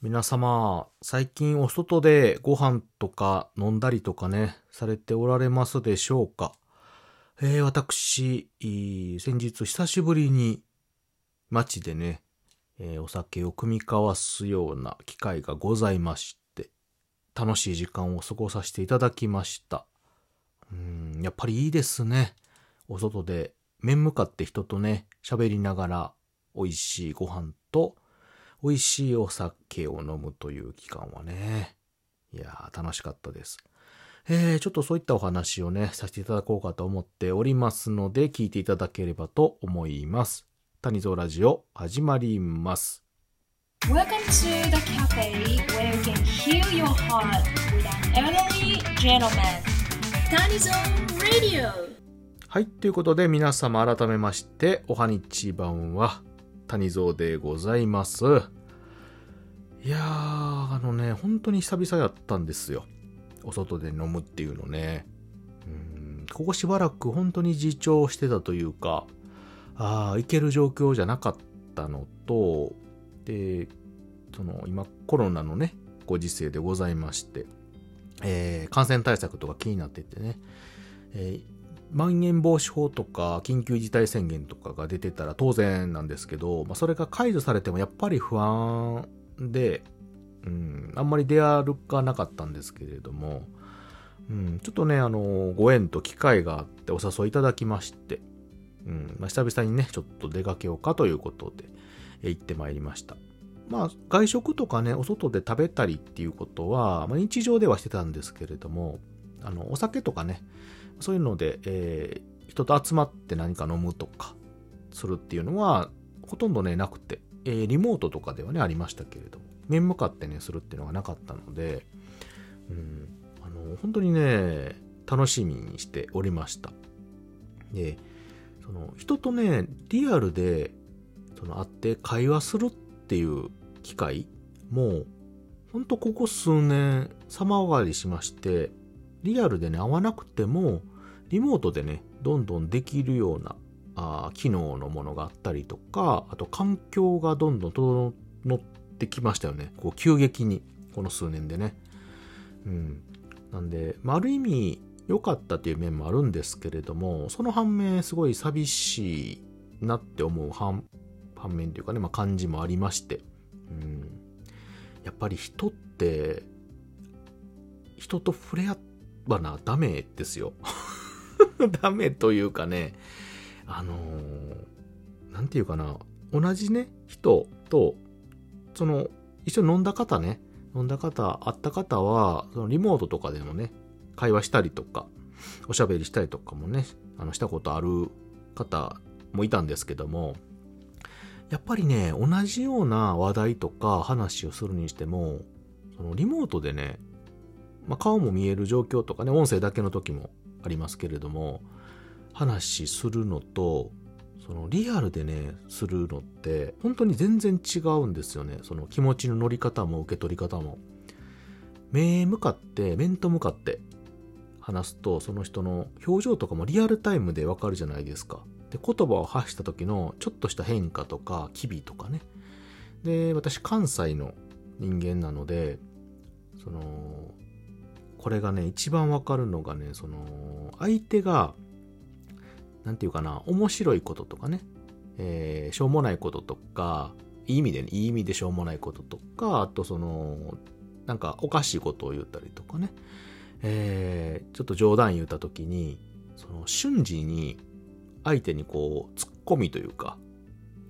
皆様、最近お外でご飯とか飲んだりとかね、されておられますでしょうか？えー、私、先日久しぶりに街でね、えー、お酒を組み交わすような機会がございまして、楽しい時間を過ごさせていただきました。うん、やっぱりいいですね。お外で面向かって人とね、喋りながら美味しいご飯と美味しいお酒を飲むという期間はね、いやー楽しかったです。えー、ちょっとそういったお話をね、させていただこうかと思っておりますので、聞いていただければと思います。谷蔵ラジオ、始まります。Welcome to the cafe where you can heal your heart with an elderly gentleman. 谷蔵 Radio! はい、ということで皆様改めまして、おはにちばんは、谷蔵でございます。いやー、あのね、本当に久々やったんですよ。お外で飲むっていうのね。うん、ここしばらく本当に自重してたというか、ああ、行ける状況じゃなかったのと、で、その、今コロナのね、ご時世でございまして、えー、感染対策とか気になっててね、えーまん延防止法とか緊急事態宣言とかが出てたら当然なんですけど、まあ、それが解除されてもやっぱり不安で、うん、あんまり出歩かなかったんですけれども、うん、ちょっとね、あの、ご縁と機会があってお誘いいただきまして、うんまあ、久々にね、ちょっと出かけようかということで、え行ってまいりました。まあ、外食とかね、お外で食べたりっていうことは、まあ、日常ではしてたんですけれども、あの、お酒とかね、そういうので、えー、人と集まって何か飲むとか、するっていうのは、ほとんどね、なくて、えー、リモートとかではね、ありましたけれども、面向かってね、するっていうのがなかったので、うん、あの、本当にね、楽しみにしておりました。で、その、人とね、リアルで、その、会って会話するっていう機会も、ほんとここ数年、様変わりしまして、リアルでね、会わなくても、リモートでね、どんどんできるようなあ機能のものがあったりとか、あと環境がどんどん整ってきましたよね。こう急激に、この数年でね。うん。なんで、まあ、ある意味良かったっていう面もあるんですけれども、その反面すごい寂しいなって思う反反面というかね、まあ、感じもありまして。うん。やっぱり人って、人と触れ合っばな、ダメですよ。ダメというかね、あのー、ていうかな、同じね、人と、その、一緒に飲んだ方ね、飲んだ方、会った方は、そのリモートとかでもね、会話したりとか、おしゃべりしたりとかもね、あの、したことある方もいたんですけども、やっぱりね、同じような話題とか話をするにしても、そのリモートでね、まあ、顔も見える状況とかね、音声だけの時もありますけれども、話するのと、そのリアルでね、するのって、本当に全然違うんですよね。その気持ちの乗り方も受け取り方も。目向かって、面と向かって話すと、その人の表情とかもリアルタイムでわかるじゃないですか。で、言葉を発した時のちょっとした変化とか、機微とかね。で、私関西の人間なので、その、これがね、一番わかるのがね、その、相手が、なんていうかな、面白いこととかね、えー、しょうもないこととか、いい意味でね、いい意味でしょうもないこととか、あとその、なんかおかしいことを言ったりとかね、えー、ちょっと冗談言った時に、その瞬時に相手にこう、突っ込みというか、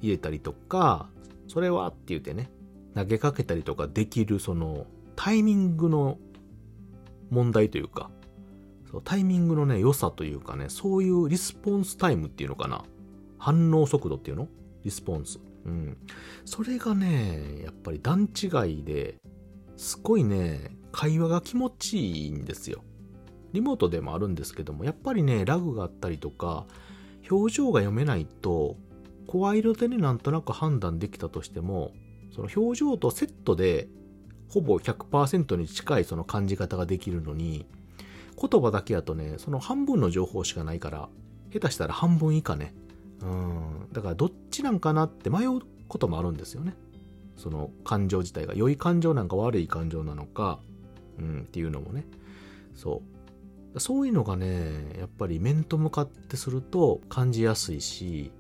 入れたりとか、それはって言ってね、投げかけたりとかできるそのタイミングの問題というか、そうタイミングのね、良さというかね、そういうリスポンスタイムっていうのかな。反応速度っていうの？リスポンス。うん。それがね、やっぱり段違いで、すごいね、会話が気持ちいいんですよ。リモートでもあるんですけども、やっぱりね、ラグがあったりとか、表情が読めないと、声色でね、なんとなく判断できたとしても、その表情とセットでほぼ100%に近いその感じ方ができるのに、言葉だけやとね、その半分の情報しかないから、下手したら半分以下ね。うん。だからどっちなんかなって迷うこともあるんですよね。その感情自体が良い感情なんか悪い感情なのか、うん、っていうのもね。そう。そういうのがね、やっぱり面と向かってすると感じやすいし、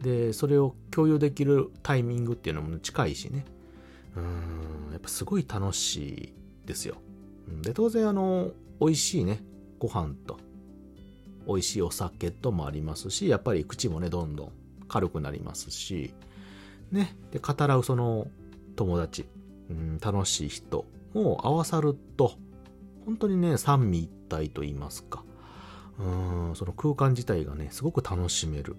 で、それを共有できるタイミングっていうのも近いしね。うん、やっぱすごい楽しいですよ。で、当然あの、美味しいね、ご飯と、美味しいお酒ともありますし、やっぱり口もね、どんどん軽くなりますし、ね、で、語らうその友達、うん、楽しい人も合わさると、本当にね、三位一体と言いますか、うん、その空間自体がね、すごく楽しめる。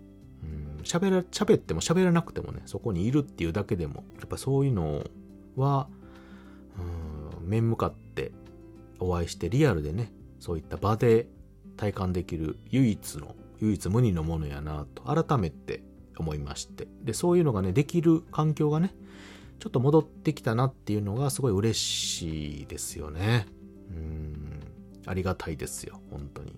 喋、うん、ら、喋っても喋らなくてもね、そこにいるっていうだけでも、やっぱそういうのは、うん、面向かってお会いしてリアルでね、そういった場で体感できる唯一の、唯一無二のものやなと改めて思いまして。で、そういうのがね、できる環境がね、ちょっと戻ってきたなっていうのがすごい嬉しいですよね。うん、ありがたいですよ、本当に。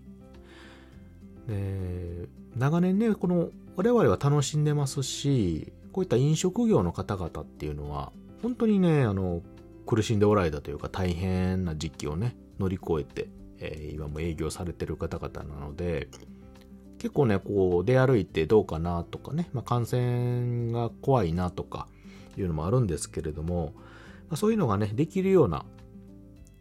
で、長年ね、この我々は楽しんでますし、こういった飲食業の方々っていうのは、本当にね、あの、苦しんでおられたというか大変な時期をね、乗り越えて、えー、今も営業されてる方々なので、結構ね、こう出歩いてどうかなとかね、まあ、感染が怖いなとかいうのもあるんですけれども、まあ、そういうのがね、できるような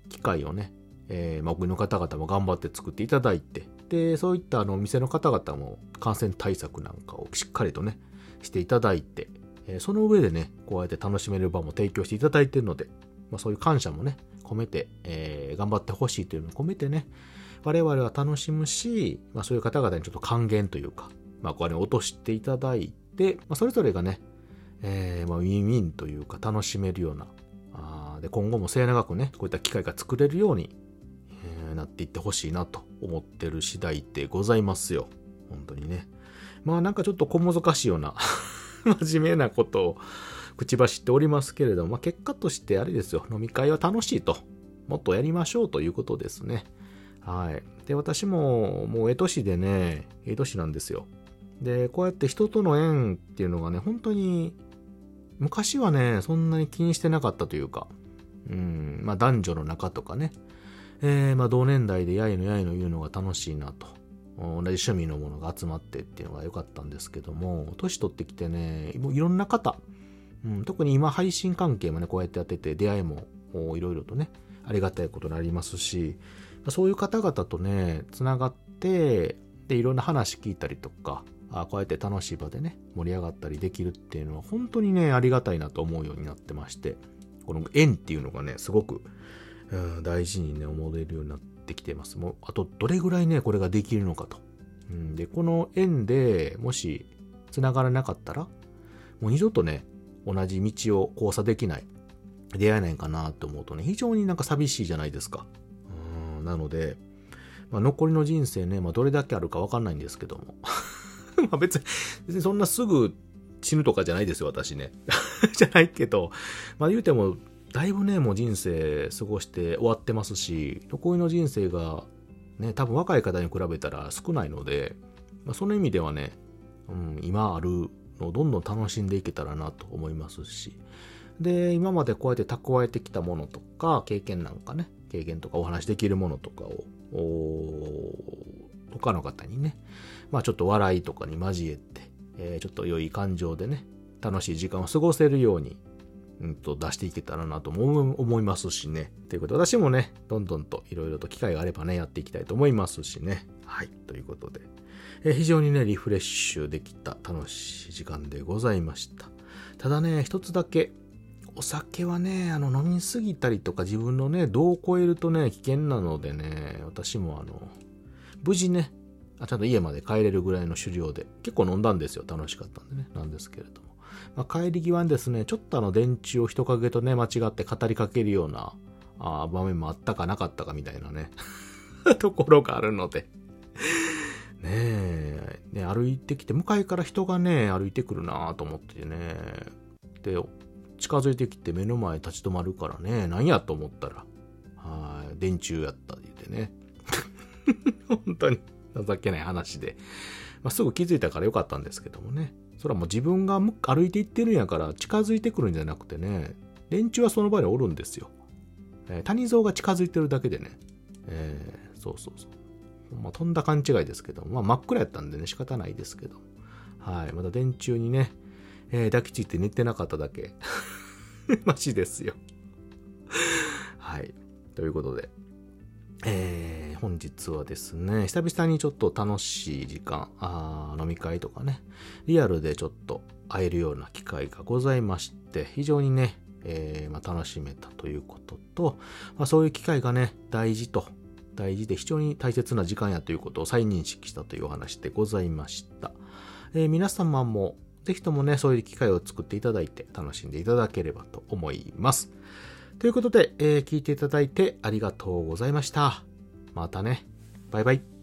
機会をね、えー、まあ、僕の方々も頑張って作っていただいて、で、そういったあのお、店の方々も感染対策なんかをしっかりとね、していただいて、えー、その上でね、こうやって楽しめる場も提供していただいてるので、まあ、そういう感謝もね、込めて、えー、頑張ってほしいというのを込めてね、我々は楽しむし、まあ、そういう方々にちょっと還元というか、まあ、これを落としていただいて、まあ、それぞれがね、えー、まあ、ウィンウィンというか楽しめるような、あで今後も末永くね、こういった機会が作れるように、えー、なっていってほしいなと思ってる次第でございますよ。本当にね。まあなんかちょっと小難しいような 真面目なことを口走っておりますけれども、まあ、結果としてあれですよ、飲み会は楽しいと。もっとやりましょうということですね。はい。で、私も、もう、江戸市でね、江戸市なんですよ。で、こうやって人との縁っていうのがね、本当に、昔はね、そんなに気にしてなかったというか、うん、まあ男女の仲とかね、えー、まあ同年代でやいのやいの言うのが楽しいなと。同じ趣味のものが集まってっていうのが良かったんですけども、年取ってきてね、もういろんな方、うん、特に今配信関係もね、こうやってやってて、出会いもいろいろとね、ありがたいことになりますし、そういう方々とね、つながって、で、いろんな話聞いたりとか、あこうやって楽しい場でね、盛り上がったりできるっていうのは、本当にね、ありがたいなと思うようになってまして、この縁っていうのがね、すごく、うん、大事にね、思えるようになってきてます。もう、あと、どれぐらいね、これができるのかと。うん、で、この縁でもし、繋がらなかったら、もう二度とね、同じ道を交差できない、出会えないかなと思うとね、非常になんか寂しいじゃないですか。うん、なので、まあ、残りの人生ね、まあ、どれだけあるかわかんないんですけども。まあ別に、別にそんなすぐ死ぬとかじゃないですよ、私ね。じゃないけど、まあ言うても、だいぶね、もう人生過ごして終わってますし、残りの人生が、ね、多分若い方に比べたら少ないので、まあ、その意味ではね、うん、今あるのをどんどん楽しんでいけたらなと思いますし、で、今までこうやって蓄えてきたものとか、経験なんかね、経験とかお話できるものとかを、他の方にね、まあちょっと笑いとかに交えて、えー、ちょっと良い感情でね、楽しい時間を過ごせるように、うんと出していけたらなと思いますしね。ということで、私もね、どんどんといろいろと機会があればね、やっていきたいと思いますしね。はい。ということで、えー、非常にね、リフレッシュできた楽しい時間でございました。ただね、一つだけ、お酒はね、あの、飲みすぎたりとか自分のね、度を超えるとね、危険なのでね、私もあの、無事ね、あちゃんと家まで帰れるぐらいの酒量で、結構飲んだんですよ。楽しかったんでね。なんですけれども。まあ、帰り際にですね、ちょっとあの電池を人影とね、間違って語りかけるようなあ場面もあったかなかったかみたいなね、ところがあるのでねえ、ね、歩いてきて、向かいから人がね、歩いてくるなと思ってね、で、近づいてきて目の前立ち止まるからね、何やと思ったら、はい、電柱やったって言うてね。本当に情けない話で。まあ、すぐ気づいたからよかったんですけどもね。それはもう自分が歩いていってるんやから近づいてくるんじゃなくてね、連中はその場におるんですよ。えー、谷蔵が近づいてるだけでね、えー、そうそうそう。まあ、とんだ勘違いですけど、まあ、真っ暗やったんでね、仕方ないですけど。はい。まだ電柱にね、えー、抱きついて寝てなかっただけ。マジですよ。はい。ということで、えー、本日はですね、久々にちょっと楽しい時間、あ飲み会とかね、リアルでちょっと会えるような機会がございまして、非常にね、えー、まあ、楽しめたということと、まあ、そういう機会がね、大事と大事で非常に大切な時間やということを再認識したというお話でございました。えー、皆様もぜひともね、そういう機会を作っていただいて楽しんでいただければと思います。ということで、えー、聞いていただいてありがとうございました。またね。バイバイ。